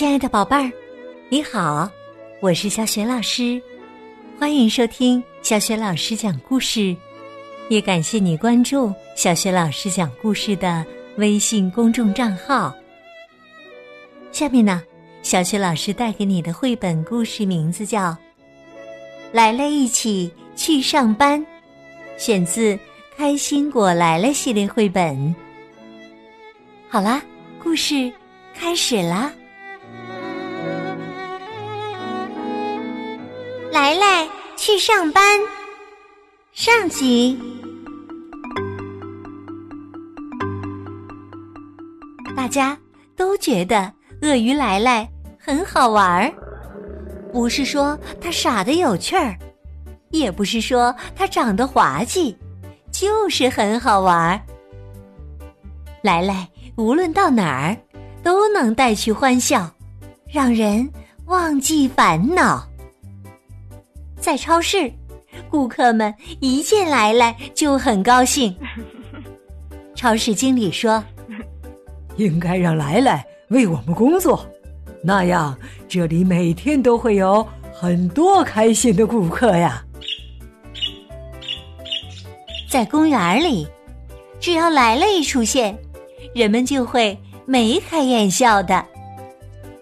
亲爱的宝贝儿，你好，我是小雪老师，欢迎收听小雪老师讲故事，也感谢你关注小雪老师讲故事的微信公众账号。下面呢，小雪老师带给你的绘本故事名字叫《来了一起去上班》，选自《开心果来了》系列绘本。好啦，故事开始啦！去上班，上集。大家都觉得鳄鱼来来很好玩儿，不是说它傻的有趣儿，也不是说它长得滑稽，就是很好玩儿。来来。无论到哪儿，都能带去欢笑，让人忘记烦恼。在超市，顾客们一见来来就很高兴。超市经理说：“应该让来来为我们工作，那样这里每天都会有很多开心的顾客呀。”在公园里，只要来了一出现。人们就会眉开眼笑的，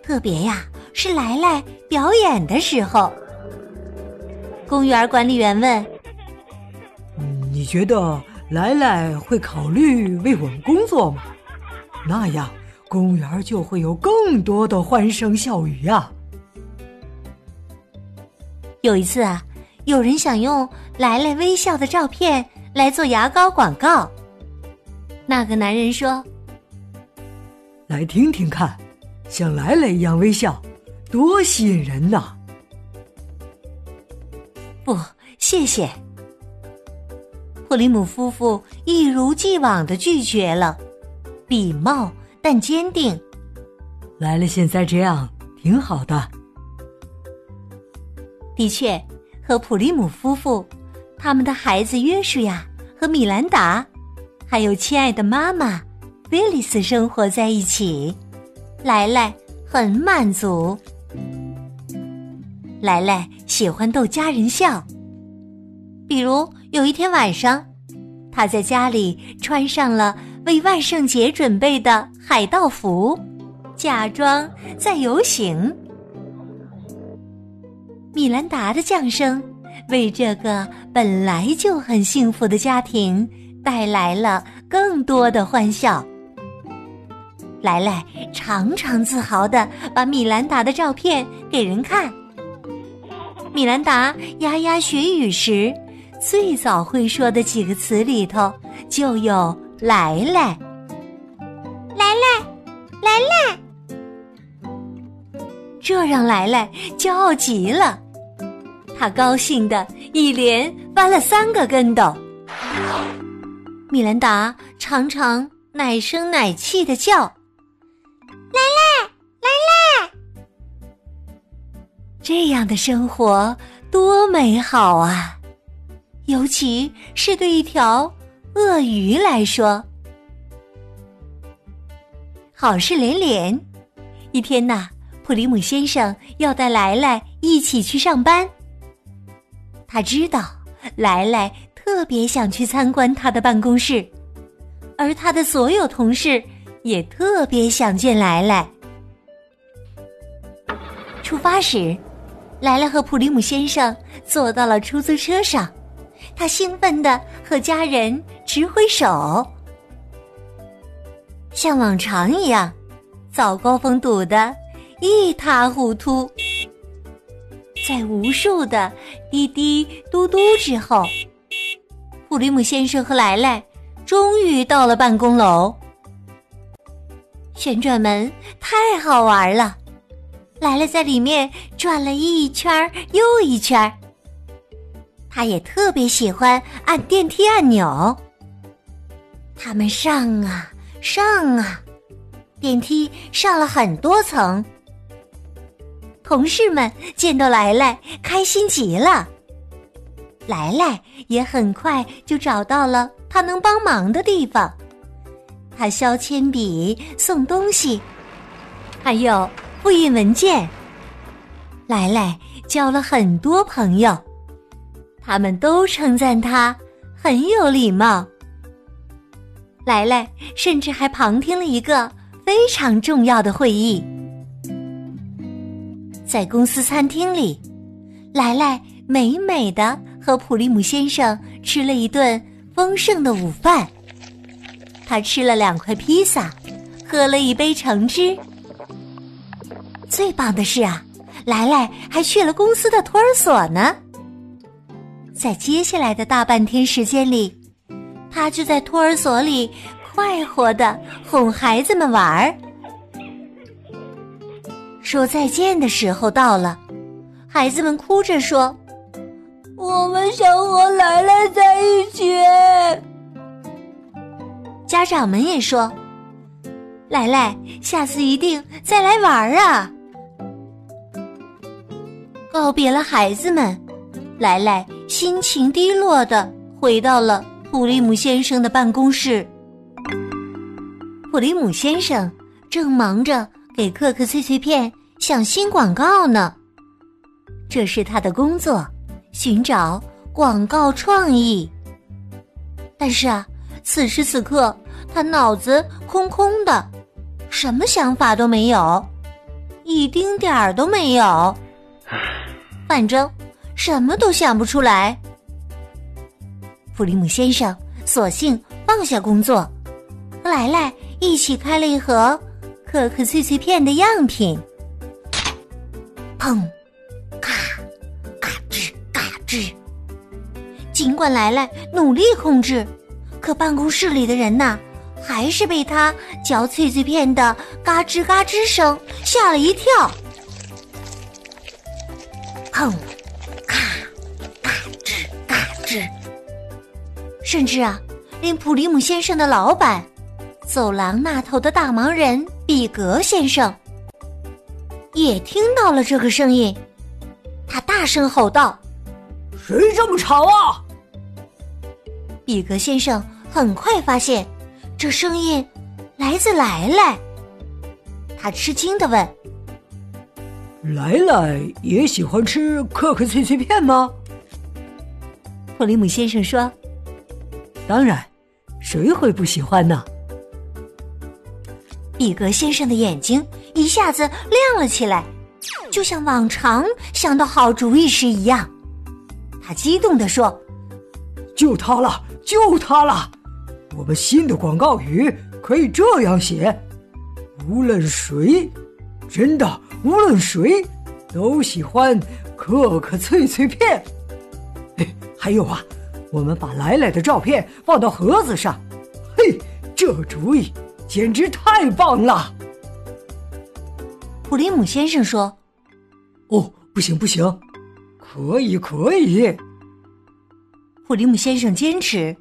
特别呀是来来表演的时候。公园管理员问：“你觉得莱莱会考虑为我们工作吗？那样公园就会有更多的欢声笑语呀。”有一次啊，有人想用莱莱微笑的照片来做牙膏广告，那个男人说。来听听看，像莱莱一样微笑，多吸引人呐！不，谢谢。普里姆夫妇一如既往的拒绝了，礼貌但坚定。来了，现在这样挺好的。的确，和普利姆夫妇、他们的孩子约书亚和米兰达，还有亲爱的妈妈。威利斯生活在一起，莱莱很满足。莱莱喜欢逗家人笑，比如有一天晚上，他在家里穿上了为万圣节准备的海盗服，假装在游行。米兰达的降生，为这个本来就很幸福的家庭带来了更多的欢笑。莱莱常常自豪的把米兰达的照片给人看。米兰达牙牙学语时，最早会说的几个词里头就有“来来”，“来来”，“来来”，这让来来骄傲极了。他高兴的一连翻了三个跟斗。米兰达常常奶声奶气的叫。来来这样的生活多美好啊！尤其是对一条鳄鱼来说，好事连连。一天呐，普里姆先生要带来来一起去上班。他知道来来特别想去参观他的办公室，而他的所有同事。也特别想见来来。出发时，莱莱和普里姆先生坐到了出租车上，他兴奋的和家人直挥手。像往常一样，早高峰堵得一塌糊涂。在无数的滴滴嘟嘟之后，普里姆先生和莱莱终于到了办公楼。旋转门太好玩了，来了在里面转了一圈又一圈。他也特别喜欢按电梯按钮。他们上啊上啊，电梯上了很多层。同事们见到来来，开心极了。来来也很快就找到了他能帮忙的地方。他削铅笔、送东西，还有复印文件。来来交了很多朋友，他们都称赞他很有礼貌。来来甚至还旁听了一个非常重要的会议，在公司餐厅里，来来美美的和普利姆先生吃了一顿丰盛的午饭。他吃了两块披萨，喝了一杯橙汁。最棒的是啊，来来还去了公司的托儿所呢。在接下来的大半天时间里，他就在托儿所里快活的哄孩子们玩儿。说再见的时候到了，孩子们哭着说：“我们想和来来在一起。”家长们也说：“来来，下次一定再来玩啊！”告别了孩子们，莱莱心情低落的回到了普利姆先生的办公室。普利姆先生正忙着给可可脆脆片想新广告呢，这是他的工作，寻找广告创意。但是啊。此时此刻，他脑子空空的，什么想法都没有，一丁点儿都没有，反正什么都想不出来。普利姆先生索性放下工作，和莱莱一起开了一盒可可脆脆片的样品。砰，咔，嘎吱嘎吱。尽管莱莱努力控制。可办公室里的人呐，还是被他嚼脆脆片的嘎吱嘎吱声吓了一跳。砰，咔，嘎吱嘎吱，甚至啊，连普里姆先生的老板，走廊那头的大忙人比格先生，也听到了这个声音。他大声吼道：“谁这么吵啊？”比格先生很快发现，这声音来自莱莱。他吃惊的问：“来来也喜欢吃可可脆脆片吗？”普利姆先生说：“当然，谁会不喜欢呢？”比格先生的眼睛一下子亮了起来，就像往常想到好主意时一样。他激动地说：“就他了！”就它了，我们新的广告语可以这样写：无论谁，真的无论谁，都喜欢可可脆脆片。还有啊，我们把来来的照片放到盒子上。嘿，这主意简直太棒了！普林姆先生说：“哦，不行不行，可以可以。”普利姆先生坚持：“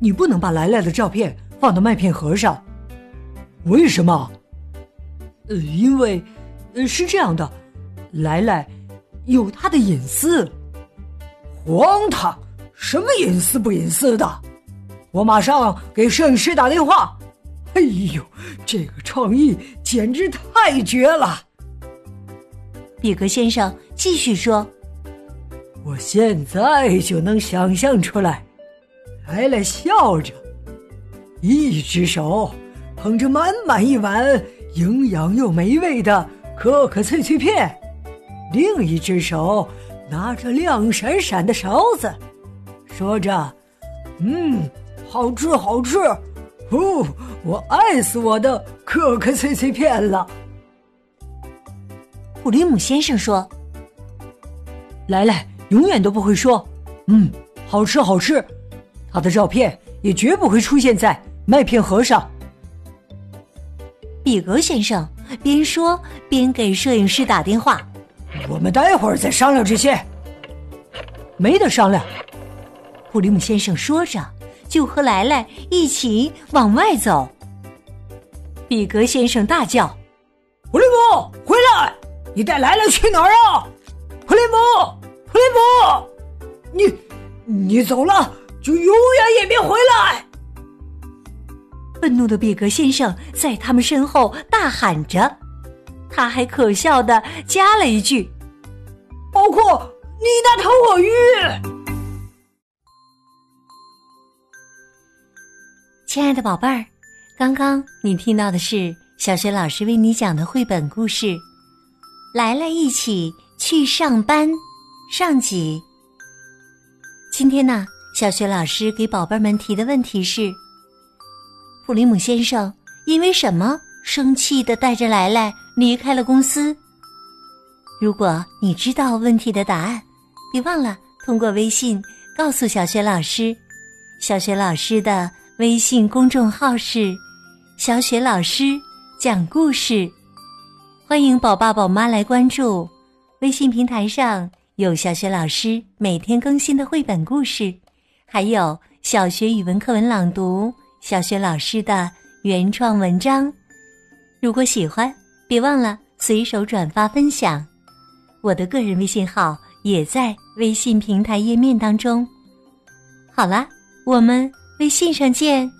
你不能把来来的照片放到麦片盒上，为什么？呃，因为，呃，是这样的，来来有他的隐私。荒唐！什么隐私不隐私的？我马上给摄影师打电话。哎呦，这个创意简直太绝了！”比格先生继续说。我现在就能想象出来，莱莱笑着，一只手捧着满满一碗营养又美味的可可脆脆片，另一只手拿着亮闪闪的勺子，说着：“嗯，好吃好吃，哦，我爱死我的可可脆脆片了。”普林姆先生说：“莱莱。”永远都不会说，嗯，好吃好吃。他的照片也绝不会出现在麦片盒上。比格先生边说边给摄影师打电话：“我们待会儿再商量这些。”没得商量。普利姆先生说着，就和莱莱一起往外走。比格先生大叫：“普利姆，回来！你带莱莱去哪儿啊？普利姆！”普利姆，你你走了就永远也别回来！愤怒的比格先生在他们身后大喊着。他还可笑的加了一句：“包括你那头鳄鱼。”亲爱的宝贝儿，刚刚你听到的是小学老师为你讲的绘本故事《来了一起去上班》上集。今天呢，小学老师给宝贝们提的问题是：普利姆先生因为什么生气的带着来来离开了公司？如果你知道问题的答案，别忘了通过微信告诉小雪老师。小雪老师的。微信公众号是“小雪老师讲故事”，欢迎宝爸宝妈来关注。微信平台上有小雪老师每天更新的绘本故事，还有小学语文课文朗读、小学老师的原创文章。如果喜欢，别忘了随手转发分享。我的个人微信号也在微信平台页面当中。好了，我们。微信上见。